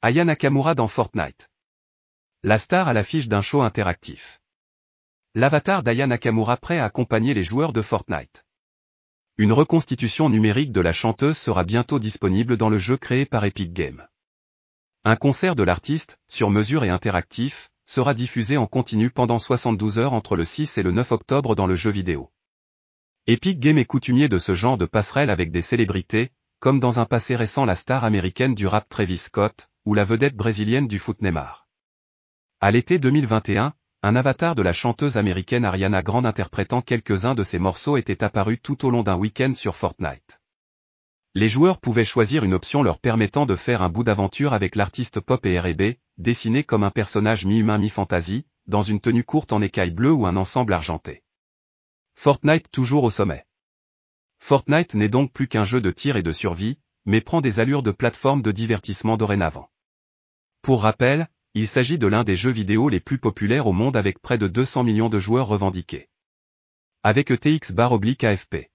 Aya Nakamura dans Fortnite. La star à l'affiche d'un show interactif. L'avatar d'Aya Nakamura prêt à accompagner les joueurs de Fortnite. Une reconstitution numérique de la chanteuse sera bientôt disponible dans le jeu créé par Epic Games. Un concert de l'artiste, sur mesure et interactif, sera diffusé en continu pendant 72 heures entre le 6 et le 9 octobre dans le jeu vidéo. Epic Games est coutumier de ce genre de passerelle avec des célébrités, comme dans un passé récent la star américaine du rap Travis Scott, ou la vedette brésilienne du foot Neymar. À l'été 2021, un avatar de la chanteuse américaine Ariana Grande interprétant quelques-uns de ses morceaux était apparu tout au long d'un week-end sur Fortnite. Les joueurs pouvaient choisir une option leur permettant de faire un bout d'aventure avec l'artiste pop et R&B, dessiné comme un personnage mi-humain mi-fantasy, dans une tenue courte en écaille bleue ou un ensemble argenté. Fortnite toujours au sommet. Fortnite n'est donc plus qu'un jeu de tir et de survie, mais prend des allures de plateforme de divertissement dorénavant. Pour rappel, il s'agit de l'un des jeux vidéo les plus populaires au monde avec près de 200 millions de joueurs revendiqués. Avec ETX bar oblique AFP.